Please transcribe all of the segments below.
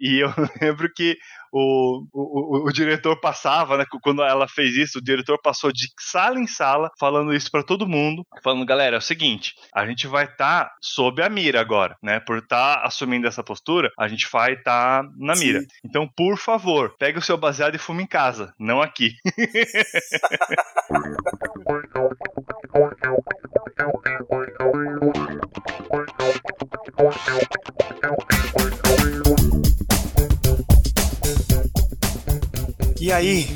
E eu lembro que o, o, o, diretor passava, né? Quando ela fez isso, o diretor passou de sala em sala falando isso para todo mundo, falando, galera, é o seguinte, a gente vai estar tá sob a mira agora, né? Por estar tá assumindo essa postura, a gente vai estar tá na mira. Sim. Então, por favor, pegue o seu baseado e fume em casa, não aqui. E aí,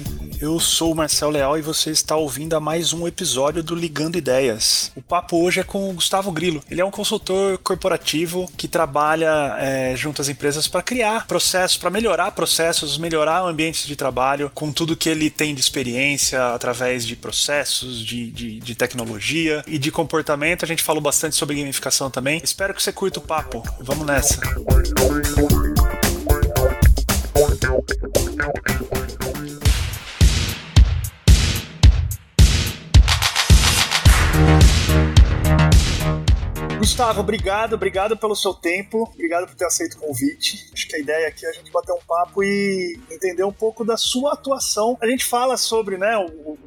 eu sou o Marcel Leal e você está ouvindo a mais um episódio do Ligando Ideias. O papo hoje é com o Gustavo Grilo. Ele é um consultor corporativo que trabalha é, junto às empresas para criar processos, para melhorar processos, melhorar ambientes de trabalho, com tudo que ele tem de experiência através de processos, de, de, de tecnologia e de comportamento. A gente falou bastante sobre gamificação também. Espero que você curta o papo. Vamos nessa. Gustavo, obrigado, obrigado pelo seu tempo, obrigado por ter aceito o convite. Acho que a ideia aqui é a gente bater um papo e entender um pouco da sua atuação. A gente fala sobre, né,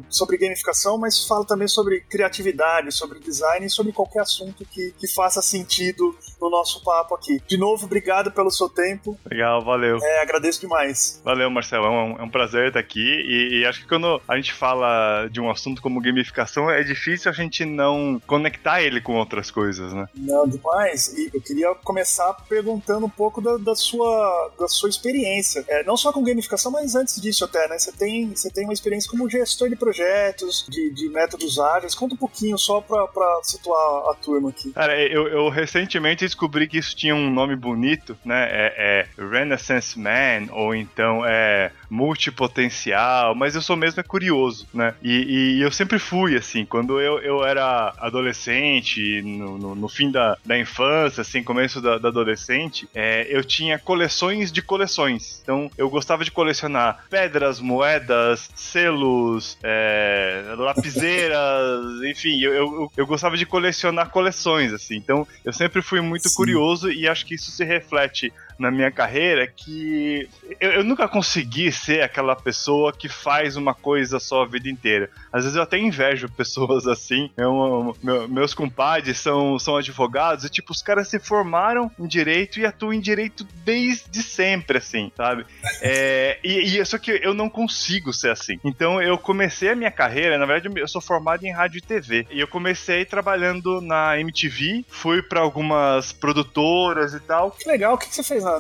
sobre gamificação, mas fala também sobre criatividade, sobre design sobre qualquer assunto que, que faça sentido no nosso papo aqui. De novo, obrigado pelo seu tempo. Legal, valeu. É, agradeço demais. Valeu, Marcelo. É um, é um prazer estar aqui e, e acho que quando a gente fala de um assunto como gamificação, é difícil a gente não conectar ele com outras coisas, né? Né? Não, demais. E eu queria começar perguntando um pouco da, da sua, da sua experiência. É, não só com gamificação, mas antes disso até, né? Você tem, você tem uma experiência como gestor de projetos, de, de métodos ágeis. Conta um pouquinho só pra, pra situar a turma aqui. Cara, eu, eu recentemente descobri que isso tinha um nome bonito, né? É, é Renaissance Man, ou então é multipotencial, mas eu sou mesmo é curioso, né? E, e eu sempre fui, assim, quando eu, eu era adolescente, no, no, no fim da, da infância, assim, começo da, da adolescente, é, eu tinha coleções de coleções. Então, eu gostava de colecionar pedras, moedas, selos, é, lapiseiras, enfim, eu, eu, eu, gostava de colecionar coleções, assim. Então, eu sempre fui muito Sim. curioso e acho que isso se reflete na minha carreira que eu, eu, nunca consegui ser aquela pessoa que faz uma coisa só a vida inteira. Às vezes eu até invejo pessoas assim. Eu, meu, meus compadres são, são advogados e, tipo, os caras se formaram em direito e atuam em direito desde sempre, assim, sabe? É, e, e só que eu não consigo ser assim. Então eu comecei a minha carreira, na verdade, eu sou formado em rádio e TV. E eu comecei trabalhando na MTV, fui para algumas produtoras e tal. Que legal, o que você fez na,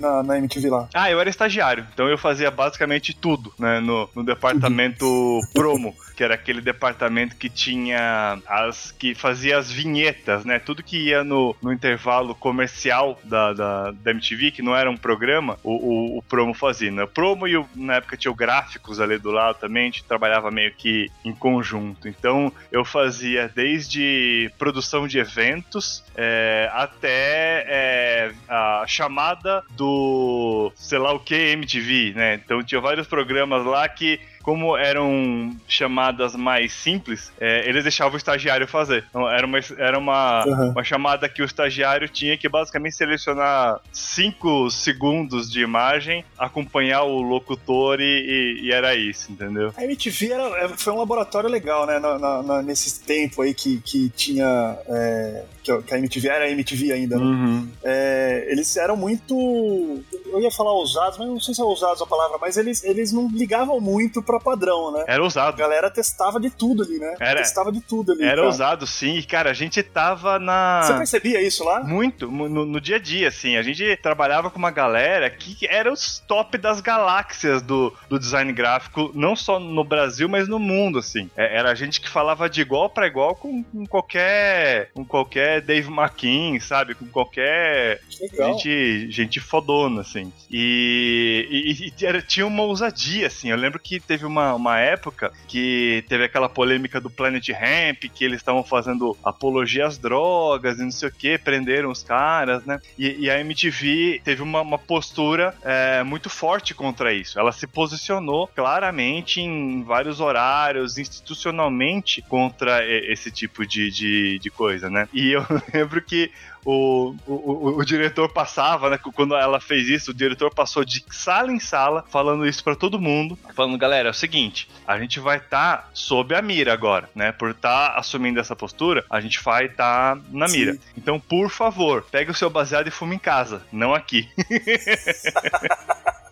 na, na, MTV lá? Ah, eu era estagiário, então eu fazia basicamente tudo, né, no, no departamento promo, que era aquele departamento que tinha as que fazia as vinhetas, né, tudo que ia no, no intervalo comercial da, da, da MTV, que não era um programa, o, o, o promo fazia, né, o promo e o, na época tinha o gráficos ali do lado também, a gente trabalhava meio que em conjunto, então eu fazia desde produção de eventos é, até é, a chamada do sei lá o que MTV, né? Então tinha vários programas lá que como eram chamadas mais simples, é, eles deixavam o estagiário fazer. Então, era uma, era uma, uhum. uma chamada que o estagiário tinha que basicamente selecionar 5 segundos de imagem, acompanhar o locutor e, e, e, era isso, entendeu? A MTV era, é, foi um laboratório legal, né? Na, na, na, nesse tempo aí que, que tinha. É, que a MTV era a MTV ainda, né? Uhum. É, eles eram muito. Eu ia falar ousados, mas não sei se é ousados a palavra, mas eles, eles não ligavam muito pra padrão, né? Era ousado. A galera testava de tudo ali, né? Era. Testava de tudo ali. Era cara. ousado, sim. E, cara, a gente tava na. Você percebia isso lá? Muito. No, no dia a dia, assim. A gente trabalhava com uma galera que era os top das galáxias do, do design gráfico, não só no Brasil, mas no mundo, assim. É, era a gente que falava de igual para igual com, com, qualquer. com qualquer Dave McKean, sabe? Com qualquer. Gente, gente fodona, assim. E, e, e era, tinha uma ousadia, assim. Eu lembro que teve teve uma, uma época que teve aquela polêmica do Planet Ramp, que eles estavam fazendo apologia às drogas e não sei o que, prenderam os caras, né? E, e a MTV teve uma, uma postura é, muito forte contra isso. Ela se posicionou claramente em vários horários, institucionalmente, contra esse tipo de, de, de coisa, né? E eu lembro que o, o, o, diretor passava, né? Quando ela fez isso, o diretor passou de sala em sala falando isso para todo mundo, falando, galera, é o seguinte, a gente vai estar tá sob a mira agora, né? Por estar tá assumindo essa postura, a gente vai estar tá na mira. Sim. Então, por favor, pegue o seu baseado e fume em casa, não aqui.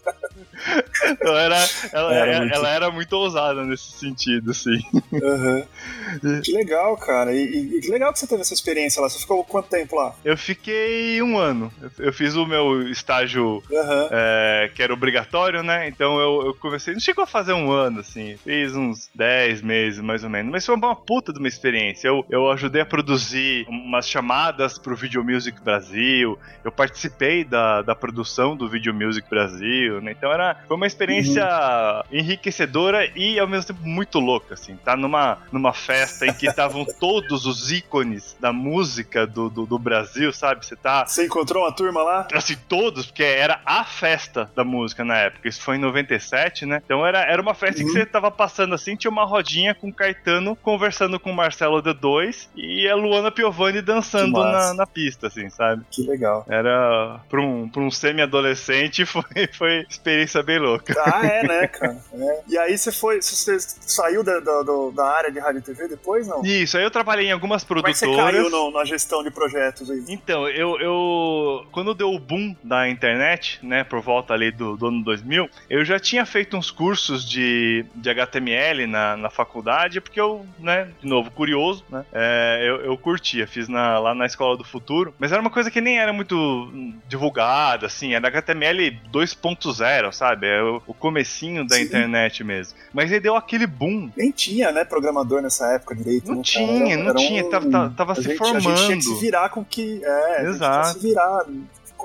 Então era, ela, era, muito... ela era muito ousada nesse sentido, sim. Uhum. Que legal, cara. E, e, que legal que você teve essa experiência lá. Você ficou quanto tempo lá? Eu fiquei um ano. Eu, eu fiz o meu estágio uhum. é, que era obrigatório, né? Então eu, eu comecei. Não chegou a fazer um ano, assim. Fiz uns 10 meses, mais ou menos. Mas foi uma puta de uma experiência. Eu, eu ajudei a produzir umas chamadas pro Video Music Brasil. Eu participei da, da produção do Video Music Brasil, né? Então era foi uma experiência uhum. enriquecedora e ao mesmo tempo muito louca, assim. Tá numa, numa festa em que estavam todos os ícones da música do, do, do, Brasil, sabe? Você tá. Você encontrou uma turma lá? Assim, todos, porque era a festa da música na época. Isso foi em 97, né? Então era, era uma festa uhum. que você tava passando assim, tinha uma rodinha com o Caetano conversando com o Marcelo D2 e a Luana Piovani dançando na, na pista, assim, sabe? Que legal. Era pra um, pra um semi-adolescente, foi, foi experiência bem louca. Ah, é, né, cara? É. E aí você foi. Você saiu da, da, da, área de rádio e TV depois, não? Isso, aí eu trabalhei em algumas produtoras. Como é que você caiu no, na gestão de projetos aí? Então, eu, eu. Quando deu o boom da internet, né, por volta ali do, do ano 2000, eu já tinha feito uns cursos de, de HTML na, na faculdade, porque eu, né, de novo, curioso, né, é, eu, eu curtia, fiz na, lá na Escola do Futuro, mas era uma coisa que nem era muito divulgada, assim, era HTML 2.0, sabe? É o, o comecinho da Sim. internet mesmo. Mas ele deu aquele boom. Nem tinha, né, programador nessa época direito. Não, não tinha, era, não era tinha. Um... Tava, tava se gente, formando. A gente tinha que se virar com que... É, Exato. se virar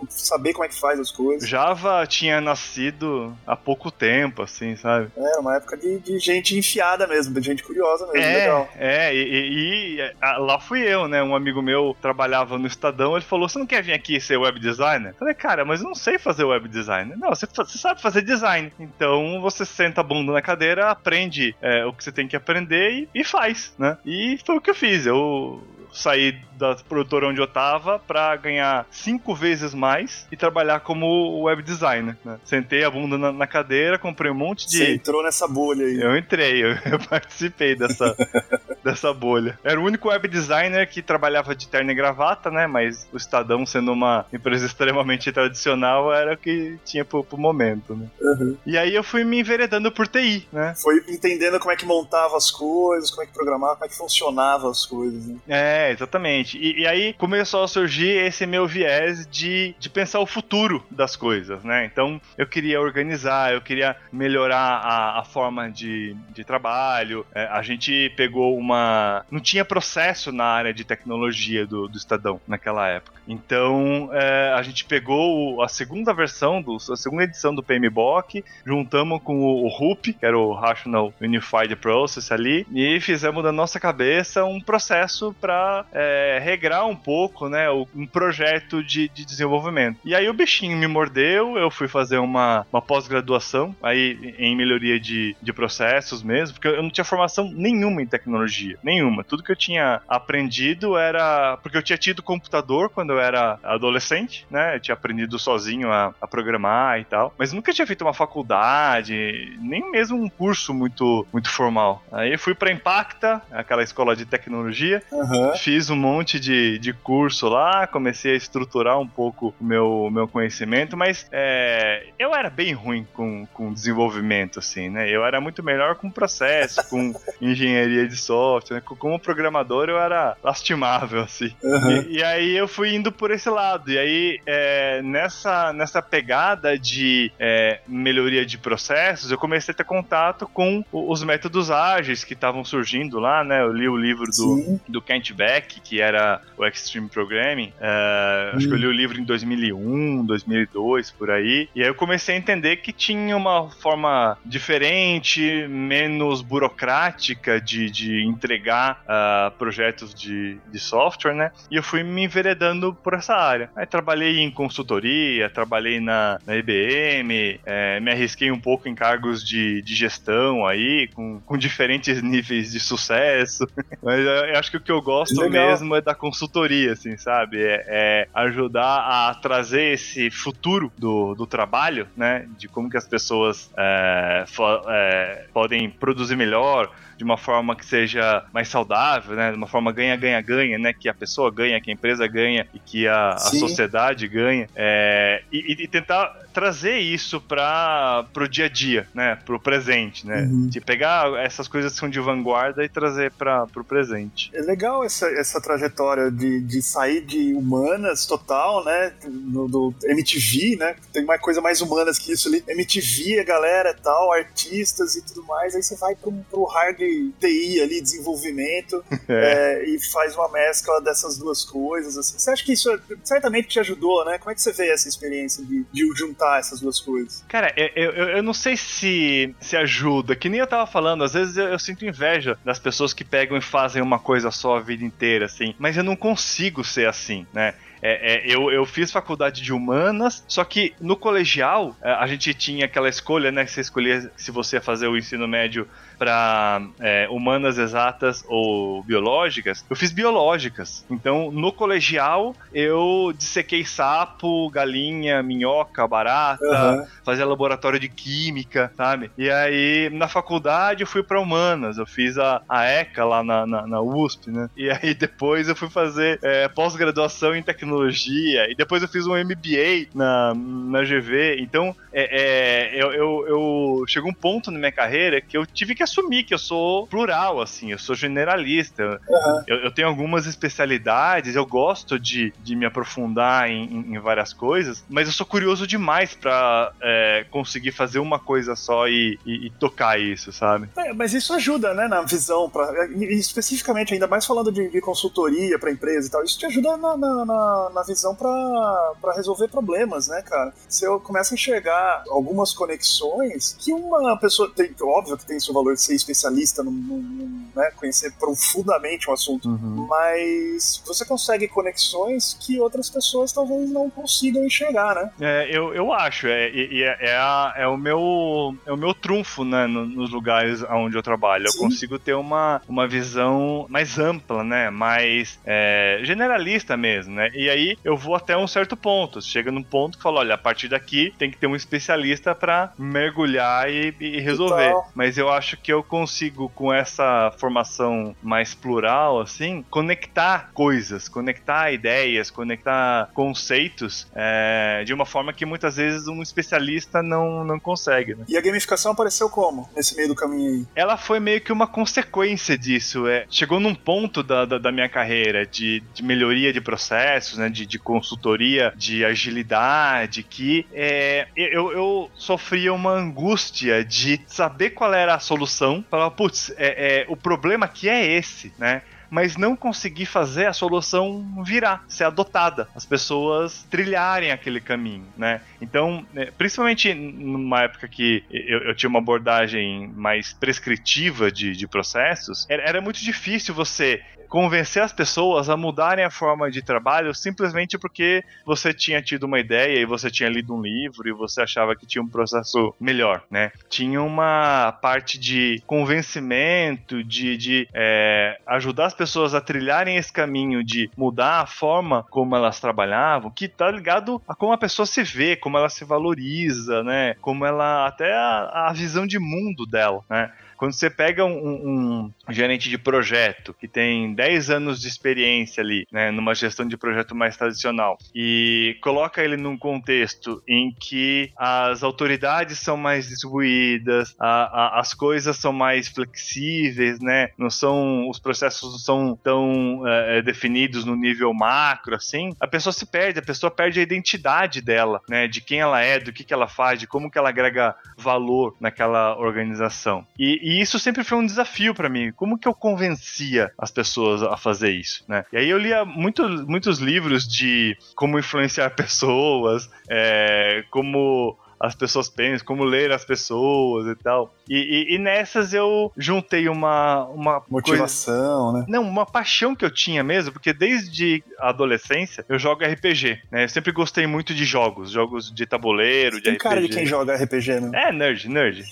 saber como é que faz as coisas. Java tinha nascido há pouco tempo, assim, sabe? É, uma época de, de gente enfiada mesmo, de gente curiosa mesmo, é, legal. É, e, e, e, lá fui eu, né? Um amigo meu trabalhava no Estadão, ele falou: Você não quer vir aqui ser web designer? Eu falei, cara, mas eu não sei fazer web design. Não, você, você sabe fazer design. Então você senta a bunda na cadeira, aprende é, o que você tem que aprender e, e faz, né? E foi o que eu fiz. Eu saí da produtora onde eu tava para ganhar cinco vezes mais e trabalhar como web designer. Né? Sentei a bunda na, na, cadeira, comprei um monte de. Você entrou nessa bolha aí. Eu entrei, eu, eu participei dessa, dessa bolha. Era o único web designer que trabalhava de terno e gravata, né? Mas o Estadão, sendo uma empresa extremamente tradicional, era o que tinha pro, pro momento, né? Uhum. E aí eu fui me enveredando por TI, né? Foi entendendo como é que montava as coisas, como é que programava, como é que funcionava as coisas, né? É, exatamente. Exatamente. E, e, aí começou a surgir esse meu viés de, de pensar o futuro das coisas, né? Então eu queria organizar, eu queria melhorar a, a forma de, de trabalho. É, a gente pegou uma. Não tinha processo na área de tecnologia do, do Estadão naquela época. Então é, a gente pegou a segunda versão, do, a segunda edição do PMBOK, juntamos com o, o RUP, que era o Rational Unified Process ali, e fizemos da nossa cabeça um processo para é, regrar um pouco, né, um projeto de, de desenvolvimento. E aí o bichinho me mordeu, eu fui fazer uma, uma pós-graduação aí em melhoria de, de processos mesmo, porque eu não tinha formação nenhuma em tecnologia, nenhuma. Tudo que eu tinha aprendido era porque eu tinha tido computador quando eu era adolescente, né? Eu tinha aprendido sozinho a, a programar e tal, mas nunca tinha feito uma faculdade, nem mesmo um curso muito muito formal. Aí fui para Impacta, aquela escola de tecnologia, uhum. Fiz um monte de, de curso lá, comecei a estruturar um pouco o meu, meu conhecimento, mas é, eu era bem ruim com, com desenvolvimento, assim, né? Eu era muito melhor com processo, com engenharia de software, né? como programador eu era lastimável, assim. Uhum. E, e, aí eu fui indo por esse lado, e aí é, nessa, nessa pegada de é, melhoria de processos, eu comecei a ter contato com os métodos ágeis que estavam surgindo lá, né? Eu li o livro do, do Kent Beck, que era o Extreme Programming. Uh, hum. Acho que eu li o livro em 2001, 2002, por aí. E aí eu comecei a entender que tinha uma forma diferente, menos burocrática de, de entregar uh, projetos de, de software, né? E eu fui me enveredando por essa área. Aí trabalhei em consultoria, trabalhei na, na IBM, é, me arrisquei um pouco em cargos de, de gestão aí, com, com diferentes níveis de sucesso. Mas eu acho que o que eu gosto gosto Legal. mesmo é da consultoria, assim, sabe? É, é, ajudar a trazer esse futuro do, do trabalho, né? De como que as pessoas é, é, podem produzir melhor, de uma forma que seja mais saudável, né? De uma forma ganha-ganha-ganha, né? Que a pessoa ganha, que a empresa ganha e que a, a sociedade ganha. É, e, e, tentar trazer isso para o dia a dia, né? Para o presente, né? Uhum. De pegar essas coisas que são de vanguarda e trazer para o presente. É legal essa, essa trajetória de, de sair de humanas total, né? No, do MTV, né? Tem uma coisa mais humanas que isso ali. MTV, a galera tal, artistas e tudo mais. Aí você vai para o hard TI ali, desenvolvimento, é. É, e faz uma mescla dessas duas coisas. Assim. Você acha que isso certamente te ajudou, né? Como é que você vê essa experiência de, de juntar essas duas coisas? Cara, eu, eu, eu, não sei se, se ajuda, que nem eu tava falando, às vezes eu, eu sinto inveja das pessoas que pegam e fazem uma coisa só a vida inteira, assim, mas eu não consigo ser assim, né? É, é, eu, eu fiz faculdade de humanas, só que no colegial é, a gente tinha aquela escolha, né? Que você escolhia se você ia fazer o ensino médio para é, humanas exatas ou biológicas, eu fiz biológicas. Então, no colegial, eu dissequei sapo, galinha, minhoca, barata, uhum. fazia laboratório de química, sabe? E aí, na faculdade, eu fui para humanas. Eu fiz a, a ECA lá na, na, na, USP, né? E aí, depois, eu fui fazer é, pós-graduação em tecnologia. E depois, eu fiz um MBA na, na GV. Então, é, é eu, eu, eu chegou um ponto na minha carreira que eu tive que assumir que eu sou plural, assim, eu sou generalista. Uhum. Eu, eu, tenho algumas especialidades, eu gosto de, de me aprofundar em, em, em várias coisas, mas eu sou curioso demais para é, conseguir fazer uma coisa só e, e, e tocar isso, sabe? É, mas isso ajuda, né, na visão, pra, especificamente, ainda mais falando de, de consultoria para empresa e tal, isso te ajuda na, na, na, na visão para resolver problemas, né, cara? Se eu começo a enxergar algumas conexões que uma pessoa tem, óbvio que tem seu valor ser especialista, no, no né, conhecer profundamente um assunto, uhum. mas você consegue conexões que outras pessoas talvez não consigam enxergar, né? É, eu, eu acho, é, é, é, a, é, o meu, é o meu trunfo né, nos lugares onde eu trabalho. Sim. Eu consigo ter uma, uma visão mais ampla, né, mais é, generalista mesmo, né? E aí eu vou até um certo ponto. Chega num ponto que fala, olha, a partir daqui tem que ter um especialista para mergulhar e, e resolver. Mas eu acho que eu eu consigo, com essa formação mais plural, assim, conectar coisas, conectar ideias, conectar conceitos é, de uma forma que muitas vezes um especialista não, não consegue. Né? E a gamificação apareceu como nesse meio do caminho aí? Ela foi meio que uma consequência disso. É, chegou num ponto da, da, da minha carreira de, de, melhoria de processos, né, de, de consultoria, de agilidade, que é, eu, eu sofria uma angústia de saber qual era a solução solução, falar, putz, é, é, o problema aqui é esse, né? Mas não conseguir fazer a solução virar, ser adotada, as pessoas trilharem aquele caminho, né? Então, é, principalmente numa época que eu, eu tinha uma abordagem mais prescritiva de, de processos, era, era, muito difícil você convencer as pessoas a mudarem a forma de trabalho simplesmente porque você tinha tido uma ideia e você tinha lido um livro e você achava que tinha um processo melhor, né? Tinha uma parte de convencimento, de, de é, ajudar as pessoas a trilharem esse caminho de mudar a forma como elas trabalhavam, que tá ligado a como a pessoa se vê, como ela se valoriza, né? Como ela até a, a visão de mundo dela, né? Quando você pega um, um, gerente de projeto que tem 10 anos de experiência ali, né, numa gestão de projeto mais tradicional, e coloca ele num contexto em que as autoridades são mais distribuídas, a, a, as coisas são mais flexíveis, né, não são, os processos não são tão é, definidos no nível macro, assim, a pessoa se perde, a pessoa perde a identidade dela, né, de quem ela é, do que, que ela faz, de como que ela agrega valor naquela organização. E, e isso sempre foi um desafio para mim. Como que eu convencia as pessoas a fazer isso, né? E aí eu lia muito, muitos livros de como influenciar pessoas, é, como as pessoas pensam, como ler as pessoas e tal. E, e, e nessas eu juntei uma. uma Motivação, coisa... né? Não, uma paixão que eu tinha mesmo, porque desde a adolescência eu jogo RPG, né? Eu sempre gostei muito de jogos, jogos de tabuleiro, de Tem RPG. cara de quem joga RPG, né? É, nerd, nerd.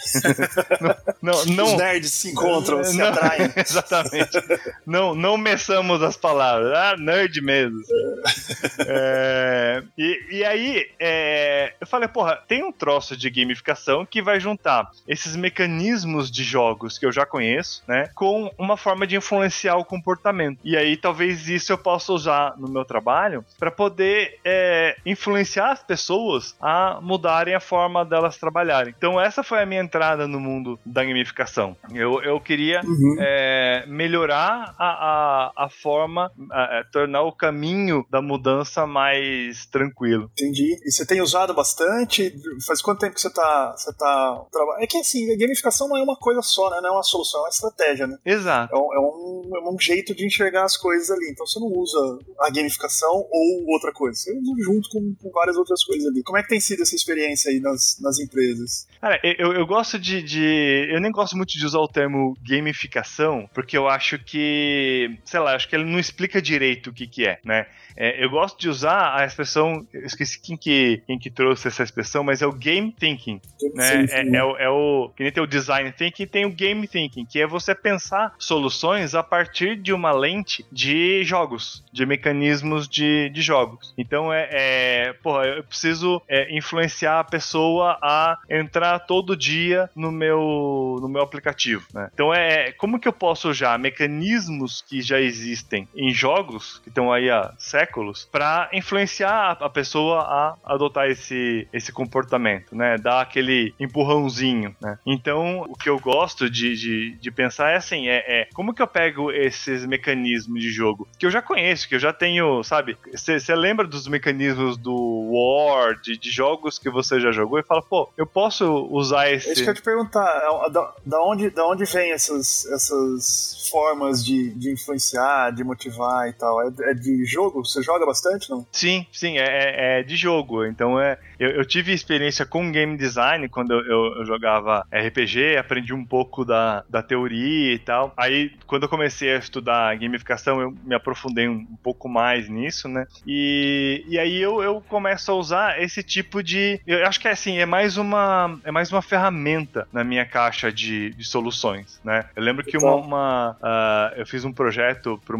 não, Não, não, Os nerds se encontram, se não, atraem. Exatamente. não, não meçamos as palavras. Ah, nerd mesmo. É, e, e aí, é, eu falei, porra, tem um troço de gamificação que vai juntar esses mecanismos de jogos que eu já conheço, né, com uma forma de influenciar o comportamento. E aí, talvez isso eu possa usar no meu trabalho para poder é, influenciar as pessoas a mudarem a forma delas trabalharem. Então, essa foi a minha entrada no mundo da gamificação. Eu, eu queria Uhum. é, melhorar a, a, a forma, a- a tornar o caminho da mudança mais tranquilo. Entendi. E você tem usado bastante? Faz quanto tempo que você tá, você tá trabalhando? É que assim, a gamificação não é uma coisa só, né? Não é uma solução, é uma estratégia, né? Exato. É um, é um, é um jeito de enxergar as coisas ali. Então você não usa a gamificação ou outra coisa. Você usa junto com, com várias outras coisas ali. Como é que tem sido essa experiência aí nas, nas empresas? Cara, eu, eu gosto de, de- Eu nem gosto muito de usar o termo gamificação, porque eu acho que. Sei lá, acho que ele não explica direito o que, que é, né? É, eu gosto de usar a expressão. Eu esqueci quem que, quem que trouxe essa expressão, mas é o game thinking. né? É, é o, é o- Que nem tem o design thinking, tem o game thinking, que é você pensar soluções a partir de uma lente de jogos, de mecanismos de, de jogos. Então é. é porra, eu preciso é, influenciar a pessoa a entrar todo dia no meu, no meu aplicativo. né? Então é. Como que eu posso usar mecanismos que já existem em jogos, que estão aí há séculos, para influenciar a a pessoa a adotar esse, esse comportamento, né? Dar aquele empurrãozinho, né? Então, o que eu gosto de, de, de pensar é assim, é, é como que eu pego esses mecanismos de jogo que eu já conheço, que eu já tenho, sabe? Você lembra dos mecanismos do War, de, de jogos que você já jogou e fala, pô, eu posso usar É isso que eu esse... te perguntar, é, da, da onde, da onde vem essas, essas formas de, de influenciar, de motivar e tal? É, é de jogo? Você joga bastante, não? Sim, sim, é, é- é de jogo. Então é, eu, eu tive experiência com game design quando eu, eu- eu jogava RPG, aprendi um pouco da, da teoria e tal. Aí, quando eu comecei a estudar gamificação, eu me aprofundei um, um pouco mais nisso, né? E, e aí eu, eu começo a usar esse tipo de. Eu acho que é assim, é mais uma, é mais uma ferramenta na minha caixa de, de soluções, né? Eu lembro que uma, uma, ah, eu fiz um projeto para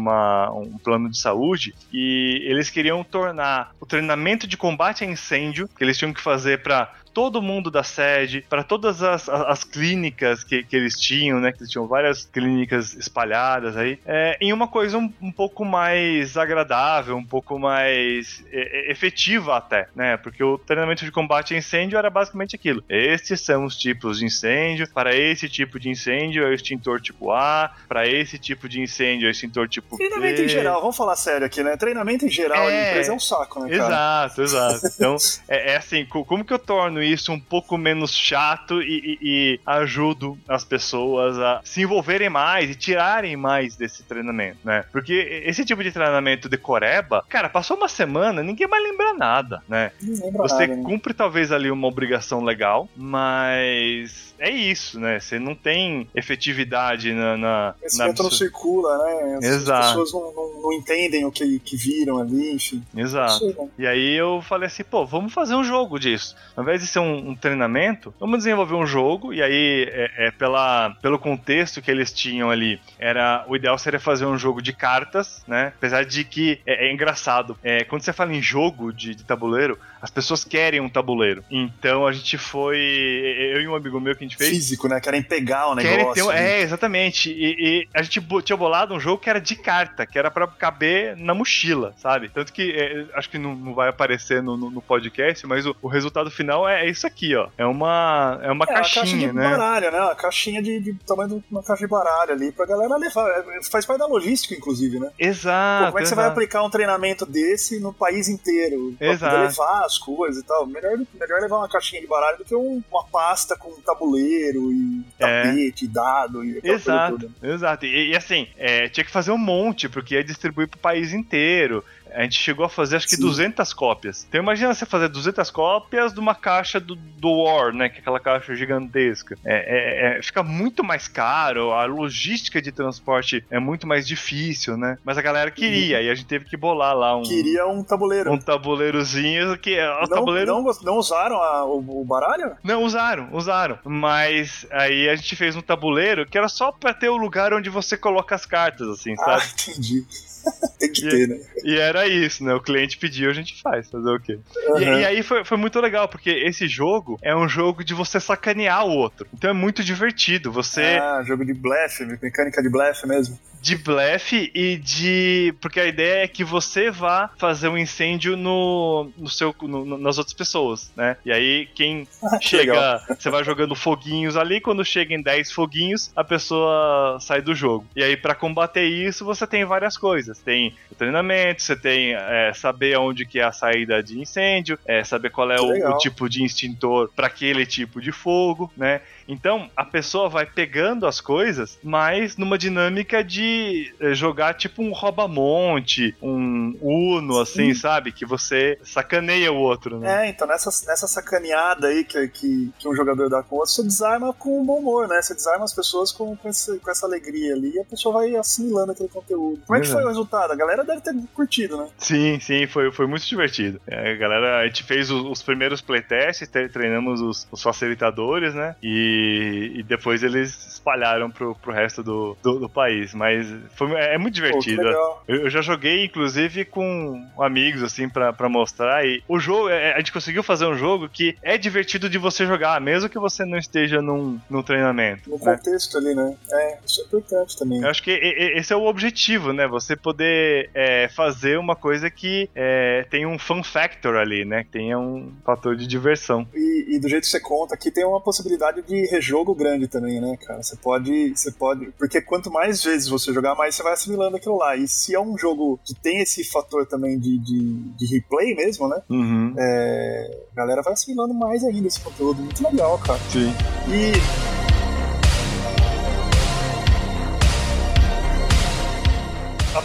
um plano de saúde e eles queriam tornar o treinamento de combate a incêndio que eles tinham que fazer para todo mundo da sede, para todas as, as, as clínicas que, que eles tinham, né? Que eles tinham várias clínicas espalhadas aí, é, em uma coisa um, um pouco mais agradável, um pouco mais é, é, efetiva até, né? Porque o treinamento de combate a incêndio era basicamente aquilo. Estes são os tipos de incêndio. Para esse tipo de incêndio é o extintor tipo A. Para esse tipo de incêndio é o extintor tipo Treinamento B. em geral, vamos falar sério aqui, né? Treinamento em geral É. em empresa é um saco, né, cara? Exato, exato. Então, é, é assim, co- como que eu torno isso um pouco menos chato e, e- e ajudo as pessoas a se envolverem mais e tirarem mais desse treinamento, né? Porque esse tipo de treinamento decoreba, cara, passou uma semana, ninguém vai lembrar nada, né? Lembra Você nada, né? cumpre talvez ali uma obrigação legal, mas é isso, né? Você não tem efetividade na. na, O na conhecimento não circula, né? As, Exato. as pessoas não, não- não entendem o que, que viram ali, enfim. Exato. Isso né? E aí eu falei assim, pô, vamos fazer um jogo disso. Ao invés de ser um, um treinamento, vamos desenvolver um jogo. E aí, é, é pela, pelo contexto que eles tinham ali, era o ideal seria fazer um jogo de cartas, né? Apesar de que é, é engraçado. É, quando você fala em jogo de, de tabuleiro, as pessoas querem um tabuleiro. Então a gente foi. Eu e um amigo meu que a gente fez. Físico, né? Querem pegar o Querem negócio. ter né? é, exatamente. E, e a gente tinha bolado um jogo que era de carta, que era pra caber na mochila, sabe? Tanto que é, acho que não, não vai aparecer no, no- no podcast, mas o, o resultado final é, é isso aqui, ó. É uma, é uma É, caixa caixinha, de né? baralho, né? A caixinha de, de tamanho de uma caixa de baralho ali pra galera levar. É, Faz parte da logística, inclusive, né? Pô, Exato. como é que você vai exato. aplicar um treinamento desse no país inteiro? Pra Exato. levar as coisas e tal. Melhor, melhor levar uma caixinha de baralho do que um- uma pasta com tabuleiro e É. tapete, dado e Exato, toda. exato. E, e assim, é, tinha que fazer um monte, porque ia distribuir pro país inteiro. A gente chegou a fazer acho que Sim. 200 cópias. Então imagina você fazer 200 cópias de uma caixa do, do War, né? Que é aquela caixa gigantesca. É, é, é, fica muito mais caro, a logística de transporte é muito mais difícil, né? Mas a galera queria, e a gente teve que bolar lá um. Queria um tabuleiro. Um tabuleirozinho que. É, não, tabuleiro... não, não usaram a, o, o baralho? Não, usaram, usaram. Mas aí a gente fez um tabuleiro que era só pra ter o lugar onde você coloca as cartas, assim, sabe? Ah, entendi. Tem que e, ter, né? E era isso, né? O cliente pediu, a gente faz, fazer o quê? Uhum. E, e, aí foi, foi muito legal, porque esse jogo é um jogo de você sacanear o outro. Então é muito divertido. Você. Ah, jogo de blefe, mecânica de blefe mesmo de blefe e de. Porque a ideia é que você vá fazer um incêndio no, no seu, no, nas outras pessoas, né? E aí, quem ah, chega. Legal. Você vai jogando foguinhos ali, quando chega em 10 foguinhos, a pessoa sai do jogo. E aí, para combater isso, você tem várias coisas. Tem o treinamento, você tem é, saber onde que é a saída de incêndio, é, saber qual é o, o, tipo de extintor para aquele tipo de fogo, né? Então, a pessoa vai pegando as coisas, mas numa dinâmica de eh, jogar tipo um rouba-monte, um Uno, assim, Sim. sabe? Que você sacaneia o outro, né? É, então nessa, nessa sacaneada aí que, que, que um jogador dá com o outro, você desarma com um bom humor, né? Você desarma as pessoas com, com, esse, com essa alegria ali e a pessoa vai assimilando aquele conteúdo. Como é que foi o resultado? A galera deve ter curtido, né? Sim, sim, foi, foi muito divertido. É, a galera, a gente fez os, os primeiros playtests, treinamos os, os facilitadores, né? E e, depois eles espalharam pro, pro resto do, do, do país. Mas foi, é, é muito divertido. Pô, eu, eu, já joguei, inclusive, com amigos, assim, pra, pra mostrar. E o jogo, é, a gente conseguiu fazer um jogo que é divertido de você jogar, mesmo que você não esteja num, num treinamento. No né? contexto ali, né? É, isso é importante também. Eu acho que esse é o objetivo, né? Você poder é, fazer uma coisa que é, tem um fun factor ali, né? Que tenha um fator de diversão. E, e do jeito que você conta, aqui tem uma possibilidade de rejogo grande também, né, cara? Você pode, você pode, porque quanto mais vezes você jogar, mais você vai assimilando aquilo lá. E se é um jogo que tem esse fator também de, de, de replay mesmo, né? Uhum. É, a galera vai assimilando mais ainda esse conteúdo. Muito legal, cara. Sim. E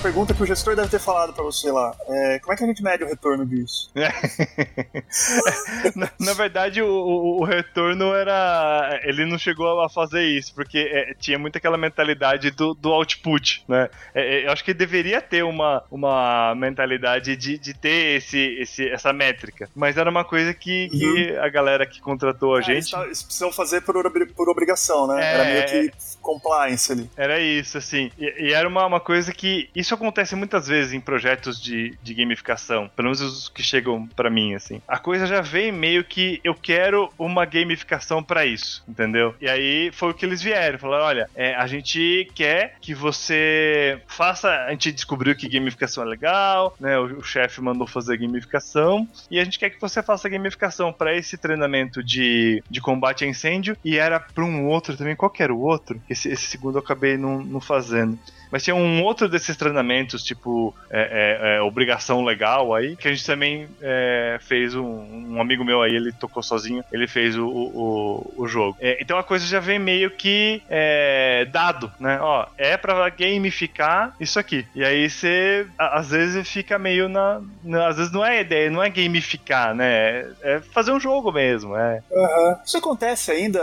pergunta que o gestor deve ter falado para você lá é como é que a gente mede o retorno disso? na, na, verdade, o, o, retorno era. Ele não chegou a fazer isso, porque é, tinha muito aquela mentalidade do, do output, né? É, é eu acho que deveria ter uma, uma mentalidade de, de ter esse, esse, essa métrica, mas era uma coisa que, que uhum. a galera que contratou a gente. Eles, precisam fazer por, por obrigação, né? era meio que é. compliance ali. Era isso, assim. E, e era uma, uma coisa que isso acontece muitas vezes em projetos de, de gamificação, pelo menos os que chegam para mim, assim. A coisa já vem meio que eu quero uma gamificação para isso, entendeu? E aí foi o que eles vieram, falaram, olha, é, a gente quer que você faça, a gente descobriu que gamificação é legal, né? O, o chefe mandou fazer gamificação e a gente quer que você faça gamificação para esse treinamento de, de combate a incêndio e era para um outro também, qual que era o outro? Esse, esse segundo eu acabei não, não fazendo. Mas tinha um outro desses treinamentos, tipo, é, é, é, obrigação legal aí, que a gente também é, fez um, um, amigo meu aí, ele tocou sozinho, ele fez o, o, o jogo. É, então a coisa já vem meio que é, dado, né? Ó, é pra gamificar isso aqui. E aí você, às vezes, fica meio na, na. Às vezes não é ideia, não é gamificar, né? É fazer um jogo mesmo, é. Uhum. Isso acontece ainda,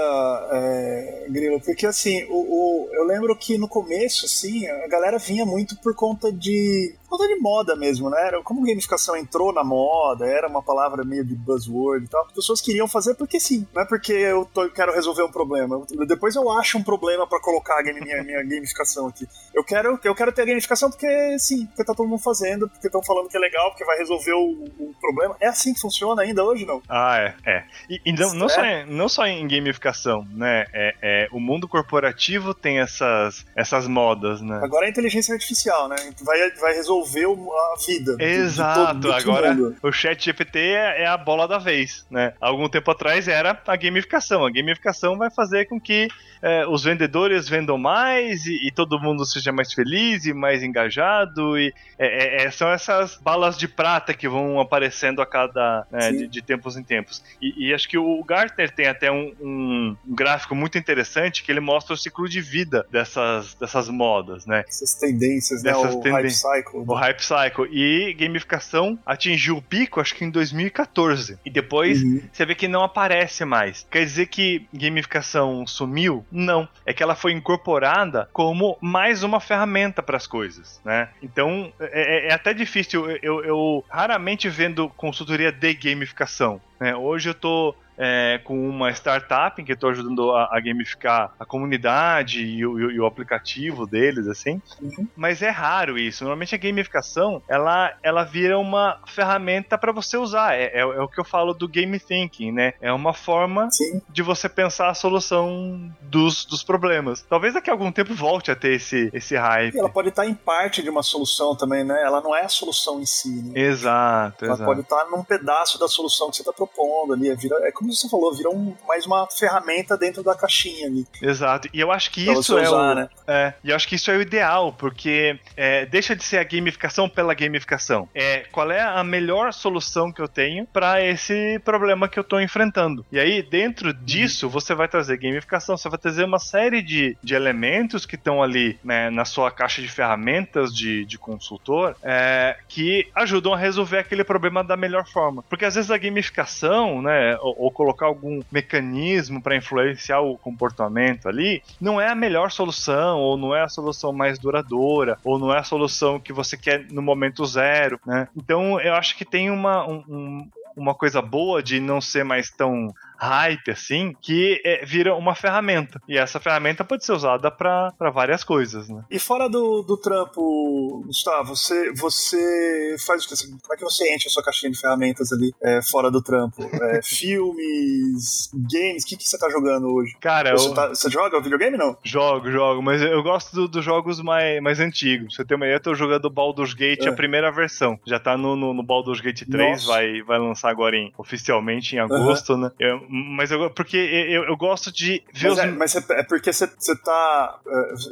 Grilo, porque assim, o, o, eu lembro que no começo, assim, a galera vinha muito por conta de conta de moda mesmo, né? Era, como gamificação entrou na moda, era uma palavra meio de buzzword e tal. As pessoas queriam fazer porque sim, não é porque eu, tô, eu quero resolver um problema. Eu, depois eu acho um problema para colocar a minha, minha gamificação aqui. Eu quero, eu quero ter a gamificação porque sim, porque tá todo mundo fazendo, porque estão falando que é legal, porque vai resolver o, o, problema. É assim que funciona ainda hoje, não? Ah, é. é. E, e não, não, é. Só em, não só em gamificação, né? É, é, o mundo corporativo tem essas, essas modas, né? Agora é inteligência artificial, né? Vai, vai resolver resolver a vida. Exato, de, de agora mundo. o chat GPT é, é, a bola da vez, né? Algum tempo atrás era a gamificação. A gamificação vai fazer com que é, os vendedores vendam mais e, e, todo mundo seja mais feliz e mais engajado. E é, é, é são essas balas de prata que vão aparecendo a cada né, de, de, tempos em tempos. E, e, acho que o Gartner tem até um, um, gráfico muito interessante que ele mostra o ciclo de vida dessas, dessas modas, né? Essas tendências, né? Dessas né? O hype cycle Cycle. O Hype Cycle. E gamificação atingiu o pico, acho que em 2014. E depois uhum. você vê que não aparece mais. Quer dizer que gamificação sumiu? Não. É que ela foi incorporada como mais uma ferramenta para as coisas, né? Então é, é, é até difícil. Eu, eu, eu raramente vendo consultoria de gamificação. Né? Hoje eu tô é, com uma startup em que estou ajudando a, a, gamificar a comunidade e o, e o aplicativo deles, assim. Uhum. Mas é raro isso. Normalmente a gamificação ela, ela vira uma ferramenta para você usar. É, é, é, o que eu falo do game thinking, né? É uma forma Sim. de você pensar a solução dos, dos problemas. Talvez daqui a algum tempo volte a ter esse, esse hype. E ela pode estar em parte de uma solução também, né? Ela não é a solução em si. Né? Exato. Ela exato. pode estar num pedaço da solução que você está propondo ali. É, vira, é como como você falou, virou um, mais uma ferramenta dentro da caixinha ali. Exato. E eu acho que isso é usar, o. Né? É, e eu acho que isso é o ideal, porque é, deixa de ser a gamificação pela gamificação. É qual é a melhor solução que eu tenho para esse problema que eu estou enfrentando. E aí, dentro disso, uhum. você vai trazer gamificação, você vai trazer uma série de, de elementos que estão ali né, na sua caixa de ferramentas de, de consultor é, que ajudam a resolver aquele problema da melhor forma. Porque às vezes a gamificação, né, ou, ou colocar algum mecanismo para influenciar o comportamento ali, não é a melhor solução, ou não é a solução mais duradoura, ou não é a solução que você quer no momento zero, né? Então eu acho que tem uma, um, uma coisa boa de não ser mais tão hype, assim, que é, vira uma ferramenta. E essa ferramenta pode ser usada para várias coisas, né? E fora do, do trampo, Gustavo, você, você faz o que? Como é que você enche a sua caixinha de ferramentas ali é, fora do trampo? É, filmes, games, o que, que você tá jogando hoje? Cara, você, eu... tá, você joga videogame não? Jogo, jogo, mas eu gosto dos do jogos mais, mais antigos. Você tem uma ideia, eu tô jogando Baldur's Gate, é. a primeira versão. Já tá no, no, no Baldur's Gate 3, vai, vai lançar agora em, oficialmente em agosto, uhum. né? Eu, mas eu porque eu, eu gosto de ver mas os. É, mas é, é porque você tá.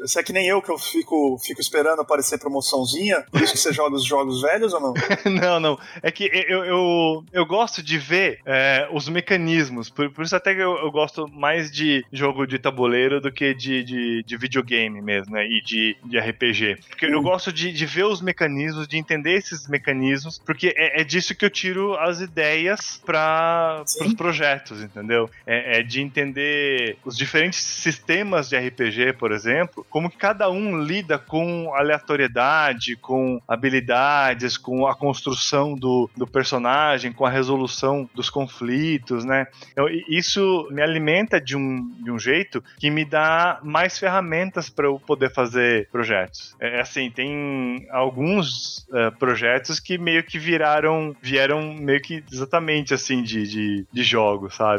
Você é, é que nem eu que eu fico, fico esperando aparecer promoçãozinha, por isso que você joga os jogos velhos ou não? não, não. É que eu, eu, eu gosto de ver é, os mecanismos. Por, por, isso até que eu, eu, gosto mais de jogo de tabuleiro do que de, de, de videogame mesmo, né? E de, de RPG. Porque hum. eu gosto de, de ver os mecanismos, de entender esses mecanismos, porque é, é disso que eu tiro as ideias para os projetos, entendeu? É, é, de entender os diferentes sistemas de RPG, por exemplo, como que cada um lida com aleatoriedade, com habilidades, com a construção do, do personagem, com a resolução dos conflitos, né? Então, isso me alimenta de um, de um jeito que me dá mais ferramentas para eu poder fazer projetos. É, é assim, tem alguns uh, projetos que meio que viraram, vieram meio que exatamente assim de, de, de jogos, sabe?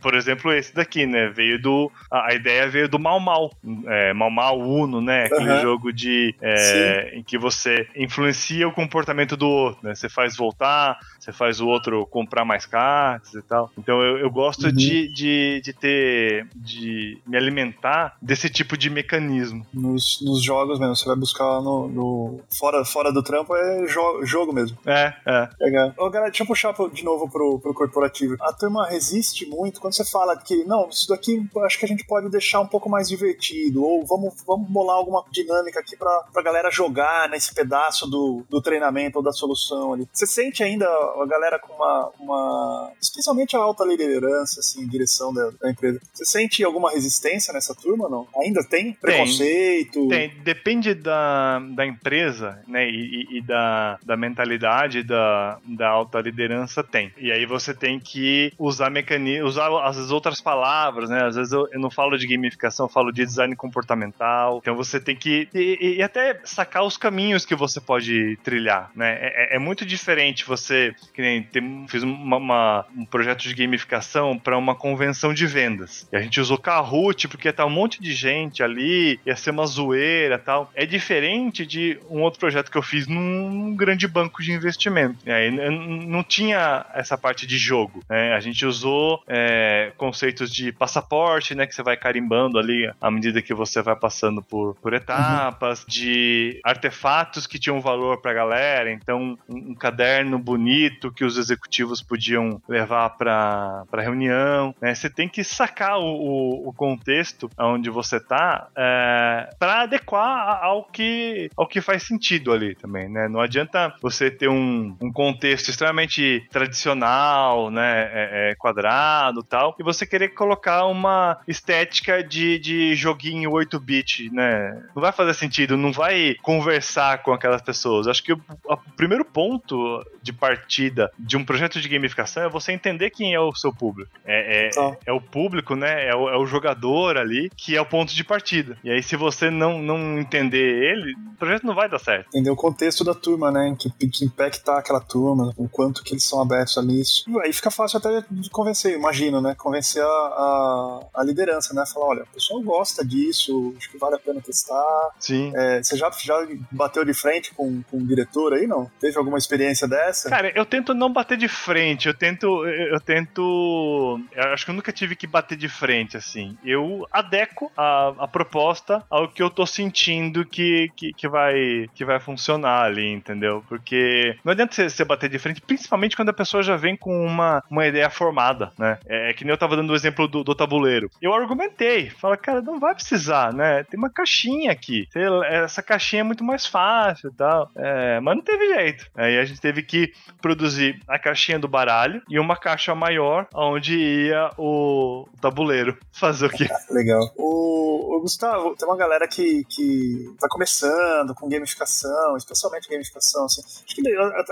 Por exemplo, esse daqui, né? Veio do. A, ideia veio do Mal Mal. É, Mal Mal Uno, né? Aquele uhum. jogo de. É, em que você influencia o comportamento do outro, né? Você faz voltar, você faz o outro comprar mais cartas e tal. Então eu, eu gosto uhum. de, de, de ter. de me alimentar desse tipo de mecanismo. Nos, nos jogos mesmo, você vai buscar no. no fora, fora do trampo é jo jogo mesmo. É, é. Legal. Ô, galera, deixa eu puxar de novo pro, pro corporativo. A turma resiste muito quando você fala que, não, isso daqui acho que a gente pode deixar um pouco mais divertido, ou vamos, vamos bolar alguma dinâmica aqui pra, pra galera jogar nesse pedaço do, do treinamento ou da solução ali. Você sente ainda a galera com uma, uma especialmente a alta liderança, assim, direção da, da empresa, você sente alguma resistência nessa turma não? Ainda tem preconceito? Tem, tem. depende da, da empresa, né, e, e, da, da mentalidade da, da alta liderança tem. E aí você tem que usar mecanismos, usar as outras palavras, né? Às vezes eu, eu, não falo de gamificação, eu falo de design comportamental. Então você tem que. E, e até sacar os caminhos que você pode trilhar, né? É, é, é muito diferente você. Que nem fiz uma, uma, um projeto de gamificação para uma convenção de vendas. E a gente usou Kahoot porque tá um monte de gente ali, ia ser uma zoeira tal. É diferente de um outro projeto que eu fiz num grande banco de investimento. E aí não tinha essa parte de jogo, né? A gente usou É, conceitos de passaporte, né? Que você vai carimbando ali à medida que você vai passando por, por etapas, uhum. de artefatos que tinham valor pra galera. Então, um, um caderno bonito que os executivos podiam levar pra, pra reunião. Né? Você tem que sacar o, o, o contexto onde você tá é, para adequar ao que, ao que faz sentido ali também, né? Não adianta você ter um, um contexto extremamente tradicional, né? É, é, quadrado tal, e você querer colocar uma estética de, de joguinho 8-bit, né? Não vai fazer sentido, não vai conversar com aquelas pessoas. Acho que o, o primeiro ponto de partida de um projeto de gamificação é você entender quem é o seu público. É, é, tá. é o público, né? É o, é o jogador ali que é o ponto de partida. E aí, se você não, não entender ele, o projeto não vai dar certo. Entender o contexto da turma, né? Que, que impacta aquela turma, o quanto que eles são abertos a nisso. E aí fica fácil até de convencer, imagino, né? Convencer a, a, a liderança, né? Falar, olha, o pessoal gosta disso, acho que vale a pena testar. Sim. É, você já, já bateu de frente com, com um diretor aí, não? Teve alguma experiência dessa? Cara, eu tento não bater de frente, eu tento. Eu tento. Eu acho que eu nunca tive que bater de frente, assim. Eu adequo a, a proposta ao que eu tô sentindo que, que, que, vai, que vai funcionar ali, entendeu? Porque não adianta você, você bater de frente, principalmente quando a pessoa já vem com uma, uma ideia formada, né? É, é que nem eu tava dando o exemplo do, do tabuleiro. Eu argumentei, fala, cara, não vai precisar, né? Tem uma caixinha aqui. Essa caixinha é muito mais fácil e tal. É, mas não teve jeito. Aí a gente teve que produzir a caixinha do baralho e uma caixa maior onde ia o tabuleiro. Fazer o quê? Legal. O, o, Gustavo, tem uma galera que, que tá começando com gamificação, especialmente gamificação, assim. Acho que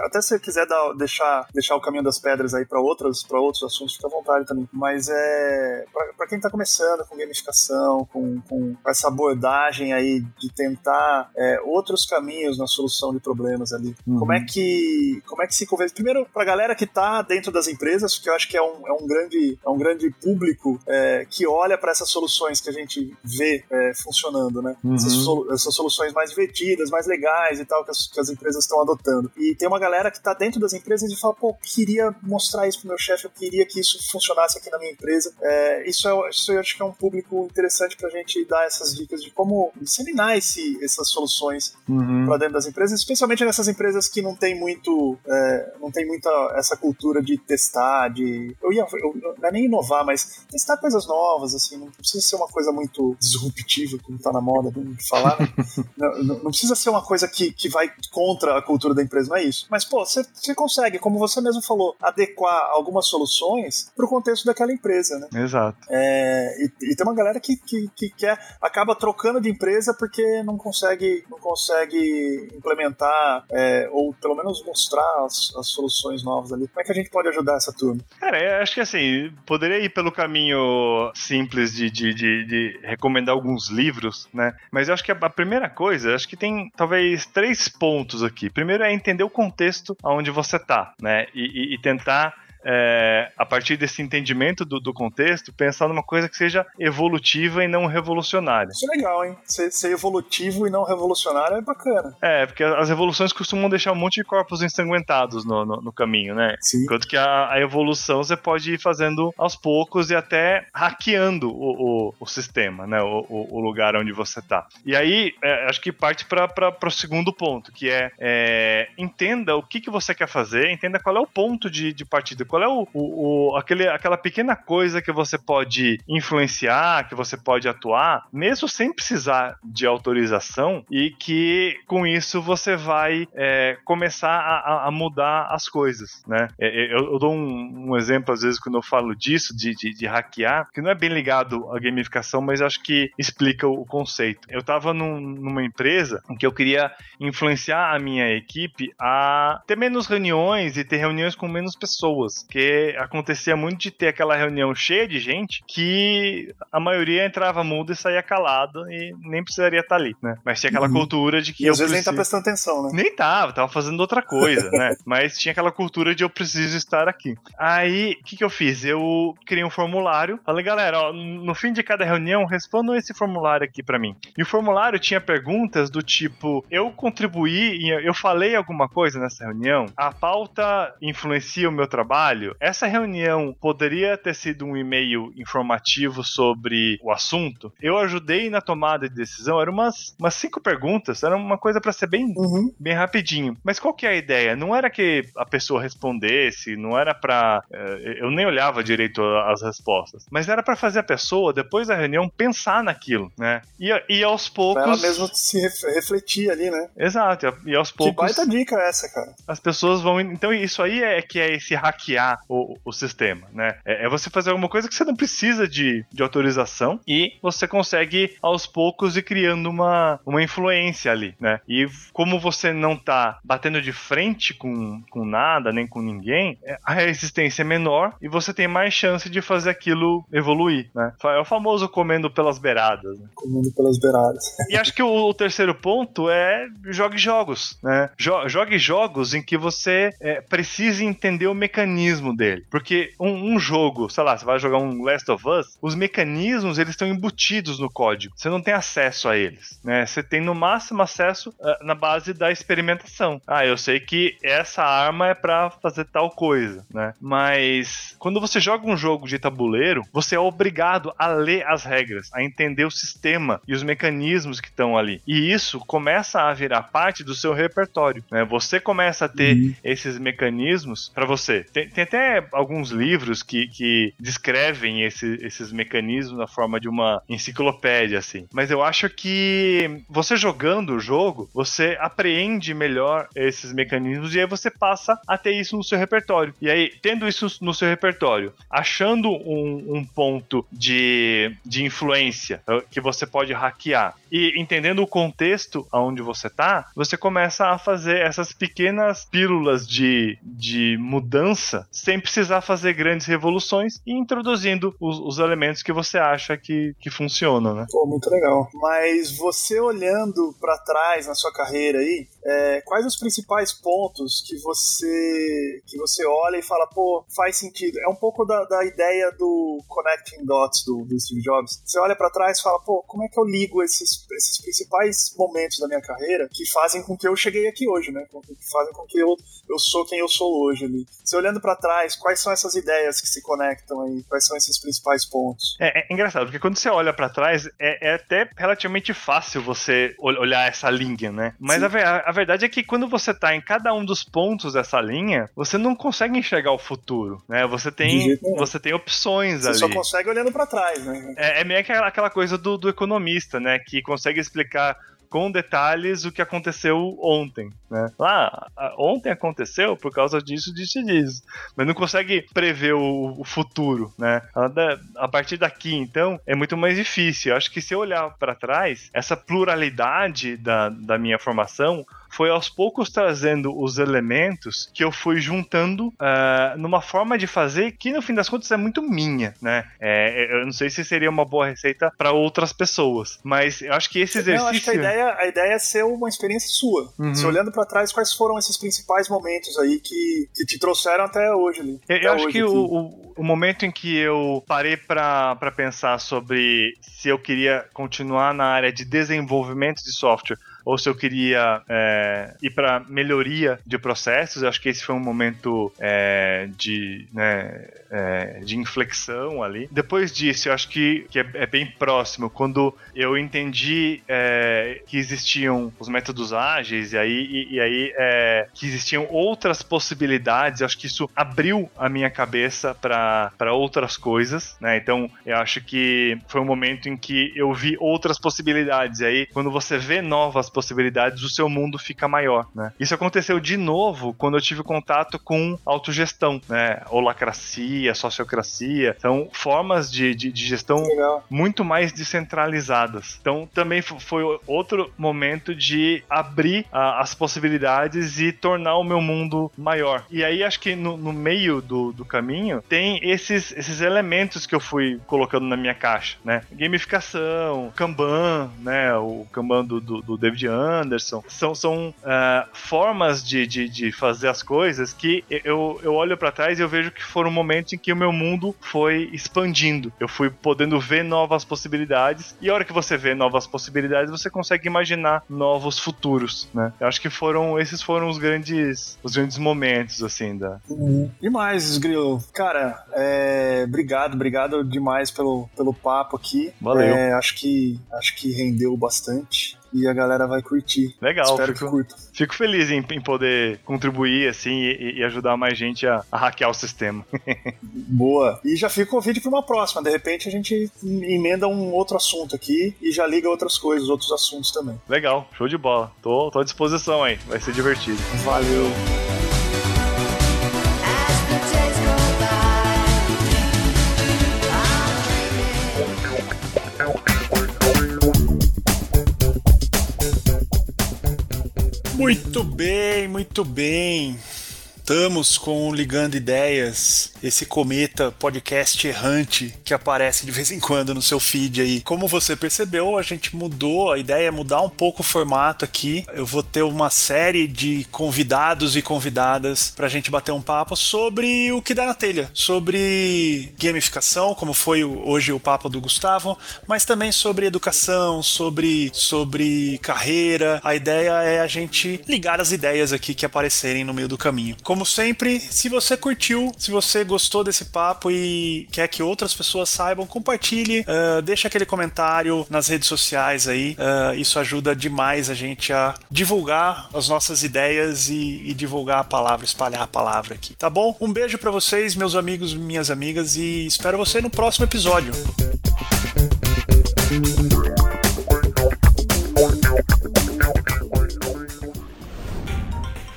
até se você quiser dar, deixar, deixar o caminho das pedras aí para outros, pra outros assuntos, fica à vontade também. Mas é. para quem tá começando com gamificação, com, com essa abordagem aí de tentar é, outros caminhos na solução de problemas ali, uhum. como é que. Como é que se convence? Primeiro, pra galera que tá dentro das empresas, que eu acho que é um, é um, grande, é um grande público é, que olha para essas soluções que a gente vê é, funcionando, né? Uhum. Essas, essas, soluções mais divertidas, mais legais e tal, que as, que as empresas estão adotando. E tem uma galera que tá dentro das empresas e fala, pô, queria mostrar isso pro meu chefe, eu queria que isso funcionasse aqui na minha empresa. É, isso, é, isso eu acho que é um público interessante pra gente dar essas dicas de como disseminar esse, essas soluções uhum. para dentro das empresas, especialmente nessas empresas que não tem muito, é, não tem muita essa cultura de testar, de eu ia, eu, não é nem inovar, mas testar coisas novas, assim, não precisa ser uma coisa muito disruptiva, como tá na moda de falar, né? não, não, não, precisa ser uma coisa que, que vai contra a cultura da empresa, não é isso. Mas, pô, você consegue, como você mesmo falou, adequar algumas soluções pro contexto daquela empresa, né? Exato. É, e, e, tem uma galera que, que, que quer, acaba trocando de empresa porque não consegue, não consegue implementar é, ou pelo menos mostrar as, as soluções novas ali. Como é que a gente pode ajudar essa turma? Cara, eu acho que assim, poderia ir pelo caminho simples de, de, de, de recomendar alguns livros, né? Mas eu acho que a, primeira coisa, acho que tem talvez três pontos aqui. Primeiro é entender o contexto onde você tá, né? e, e, e tentar é, a partir desse entendimento do, do, contexto, pensar numa coisa que seja evolutiva e não revolucionária. Isso é legal, hein? Ser, ser, evolutivo e não revolucionário é bacana. É, porque as revoluções costumam deixar um monte de corpos ensanguentados no, no, no caminho, né? Sim. Enquanto que a, a, evolução você pode ir fazendo aos poucos e até hackeando o, o, o sistema, né? O, o, lugar onde você tá. E aí, é, acho que parte para o segundo ponto, que é, é, entenda o que, que você quer fazer, entenda qual é o ponto de, de partida qual é o, o, o, aquele, aquela pequena coisa que você pode influenciar, que você pode atuar, mesmo sem precisar de autorização, e que com isso você vai é, começar a, a, mudar as coisas, né? É, é, eu, eu dou um, um, exemplo, às vezes, quando eu falo disso, de, de, de, hackear, que não é bem ligado à gamificação, mas acho que explica o, o conceito. Eu estava num, numa empresa em que eu queria influenciar a minha equipe a ter menos reuniões e ter reuniões com menos pessoas. Porque acontecia muito de ter aquela reunião cheia de gente que a maioria entrava mudo e saía calado e nem precisaria estar ali, né? Mas tinha aquela uhum. cultura de que. E às vezes preciso... nem tá prestando atenção, né? Nem tava, tava fazendo outra coisa, né? Mas tinha aquela cultura de eu preciso estar aqui. Aí, o que, que eu fiz? Eu criei um formulário. Falei, galera, ó, no fim de cada reunião, respondam esse formulário aqui para mim. E o formulário tinha perguntas do tipo: eu contribuí, eu falei alguma coisa nessa reunião, a pauta influencia o meu trabalho trabalho, essa reunião poderia ter sido um e-mail informativo sobre o assunto. Eu ajudei na tomada de decisão, eram umas, umas cinco perguntas, era uma coisa para ser bem, uhum. bem rapidinho. Mas qual que é a ideia? Não era que a pessoa respondesse, não era para eh, eu nem olhava direito as respostas, mas era para fazer a pessoa depois da reunião pensar naquilo, né? E, e aos poucos pra ela mesmo se refletir ali, né? Exato. E aos poucos Que baita dica é essa, cara. As pessoas vão então isso aí é que é esse hackear o, o sistema, né? É, é você fazer alguma coisa que você não precisa de, de autorização e você consegue aos poucos ir criando uma, uma influência ali, né? E como você não tá batendo de frente com, com nada, nem com ninguém, é, a resistência é menor e você tem mais chance de fazer aquilo evoluir, né? É o famoso comendo pelas beiradas. Né? Comendo pelas beiradas. e acho que o, o, terceiro ponto é jogue jogos, né? Jo jogue jogos em que você é, precise entender o mecanismo dele. Porque um, um jogo, sei lá, você vai jogar um Last of Us, os mecanismos eles estão embutidos no código. Você não tem acesso a eles, né? Você tem no máximo acesso uh, na base da experimentação. Ah, eu sei que essa arma é para fazer tal coisa, né? Mas quando você joga um jogo de tabuleiro, você é obrigado a ler as regras, a entender o sistema e os mecanismos que estão ali. E isso começa a virar parte do seu repertório, né? Você começa a ter uhum. esses mecanismos para você. Tem, tem, até alguns livros que, que descrevem esse, esses mecanismos na forma de uma enciclopédia, assim. Mas eu acho que você jogando o jogo, você apreende melhor esses mecanismos e aí você passa a ter isso no seu repertório. E aí, tendo isso no seu repertório, achando um, um ponto de, de influência eh, que você pode hackear e entendendo o contexto aonde você tá, você começa a fazer essas pequenas pílulas de, de mudança sem precisar fazer grandes revoluções e introduzindo os, os elementos que você acha que, que funcionam, né? Pô, muito legal. Mas você olhando para trás na sua carreira aí, é, quais os principais pontos que você que você olha e fala, pô, faz sentido? É um pouco da, da ideia do connecting dots do, do Steve Jobs. Você olha para trás e fala, pô, como é que eu ligo esses, esses principais momentos da minha carreira que fazem com que eu cheguei aqui hoje, né? Que fazem com que eu, eu sou quem eu sou hoje ali. Você olhando para trás, quais são essas ideias que se conectam aí? Quais são esses principais pontos? É, é engraçado, porque quando você olha para trás, é, é, até relativamente fácil você olhar essa linha, né? Mas a, a verdade é que quando você tá em cada um dos pontos dessa linha, você não consegue enxergar o futuro, né? Você tem, você tem opções você ali. Você só consegue olhando para trás, né? É, é meio que aquela coisa do, do economista, né? Que consegue explicar com detalhes o que aconteceu ontem, né? Lá, ontem aconteceu por causa disso, disso e disso. Mas não consegue prever o, o futuro, né? A partir daqui, então, é muito mais difícil. Eu acho que se eu olhar para trás, essa pluralidade da, da minha formação foi aos poucos trazendo os elementos que eu fui juntando uh, numa forma de fazer que no fim das contas é muito minha, né? É, eu não sei se seria uma boa receita para outras pessoas, mas eu acho que esse exercício. Não, acho que a ideia, a ideia é ser uma experiência sua. Uhum. Se olhando para trás, quais foram esses principais momentos aí que, que te trouxeram até hoje ali? Eu, acho que o, o, o, momento em que eu parei para pensar sobre se eu queria continuar na área de desenvolvimento de software ou se eu queria é, ir para melhoria de processos. Eu acho que esse foi um momento é, de, né, é, de inflexão ali. Depois disso, eu acho que, que é, é bem próximo, quando eu entendi é, que existiam os métodos ágeis e aí, e, e aí é, que existiam outras possibilidades, eu acho que isso abriu a minha cabeça para outras coisas, né? Então, eu acho que foi um momento em que eu vi outras possibilidades. E aí, quando você vê novas possibilidades, o seu mundo fica maior, né? Isso aconteceu de novo quando eu tive contato com autogestão, né? Holacracia, sociocracia, são formas de, de, de gestão Legal. muito mais descentralizadas. Então também foi outro momento de abrir uh, as possibilidades e tornar o meu mundo maior. E aí acho que no, no meio do, do caminho tem esses, esses elementos que eu fui colocando na minha caixa, né? Gamificação, Kanban, né? O Kanban do, do, do David Anderson. São, são uh, formas de, de, de, fazer as coisas que eu, eu olho para trás e eu vejo que foram momentos em que o meu mundo foi expandindo. Eu fui podendo ver novas possibilidades e a hora que você vê novas possibilidades, você consegue imaginar novos futuros, né? Eu acho que foram esses foram os grandes os grandes momentos assim da. Uhum. Demais, Grilo. Cara, é... obrigado, obrigado demais pelo, pelo papo aqui. Valeu. É, acho que acho que rendeu bastante e a galera vai curtir. Legal, Espero fico, que curta. Fico feliz em, em poder contribuir assim e, e, ajudar mais gente a, a hackear o sistema. Boa. E já fica o convite para uma próxima. De repente a gente emenda um outro assunto aqui e já liga outras coisas, outros assuntos também. Legal, show de bola. Tô, tô à disposição aí, vai ser divertido. Valeu. Muito bem, muito bem. Estamos com Ligando Ideias, esse cometa podcast errante que aparece de vez em quando no seu feed aí. Como você percebeu, a gente mudou, a ideia é mudar um pouco o formato aqui. Eu vou ter uma série de convidados e convidadas para a gente bater um papo sobre o que dá na telha, sobre gamificação, como foi hoje o papo do Gustavo, mas também sobre educação, sobre, sobre carreira. A ideia é a gente ligar as ideias aqui que aparecerem no meio do caminho. Como como sempre, se você curtiu, se você gostou desse papo e quer que outras pessoas saibam, compartilhe, uh, deixa aquele comentário nas redes sociais aí. Uh, isso ajuda demais a gente a divulgar as nossas ideias e, e divulgar a palavra, espalhar a palavra aqui. Tá bom? Um beijo para vocês, meus amigos, minhas amigas, e espero você no próximo episódio.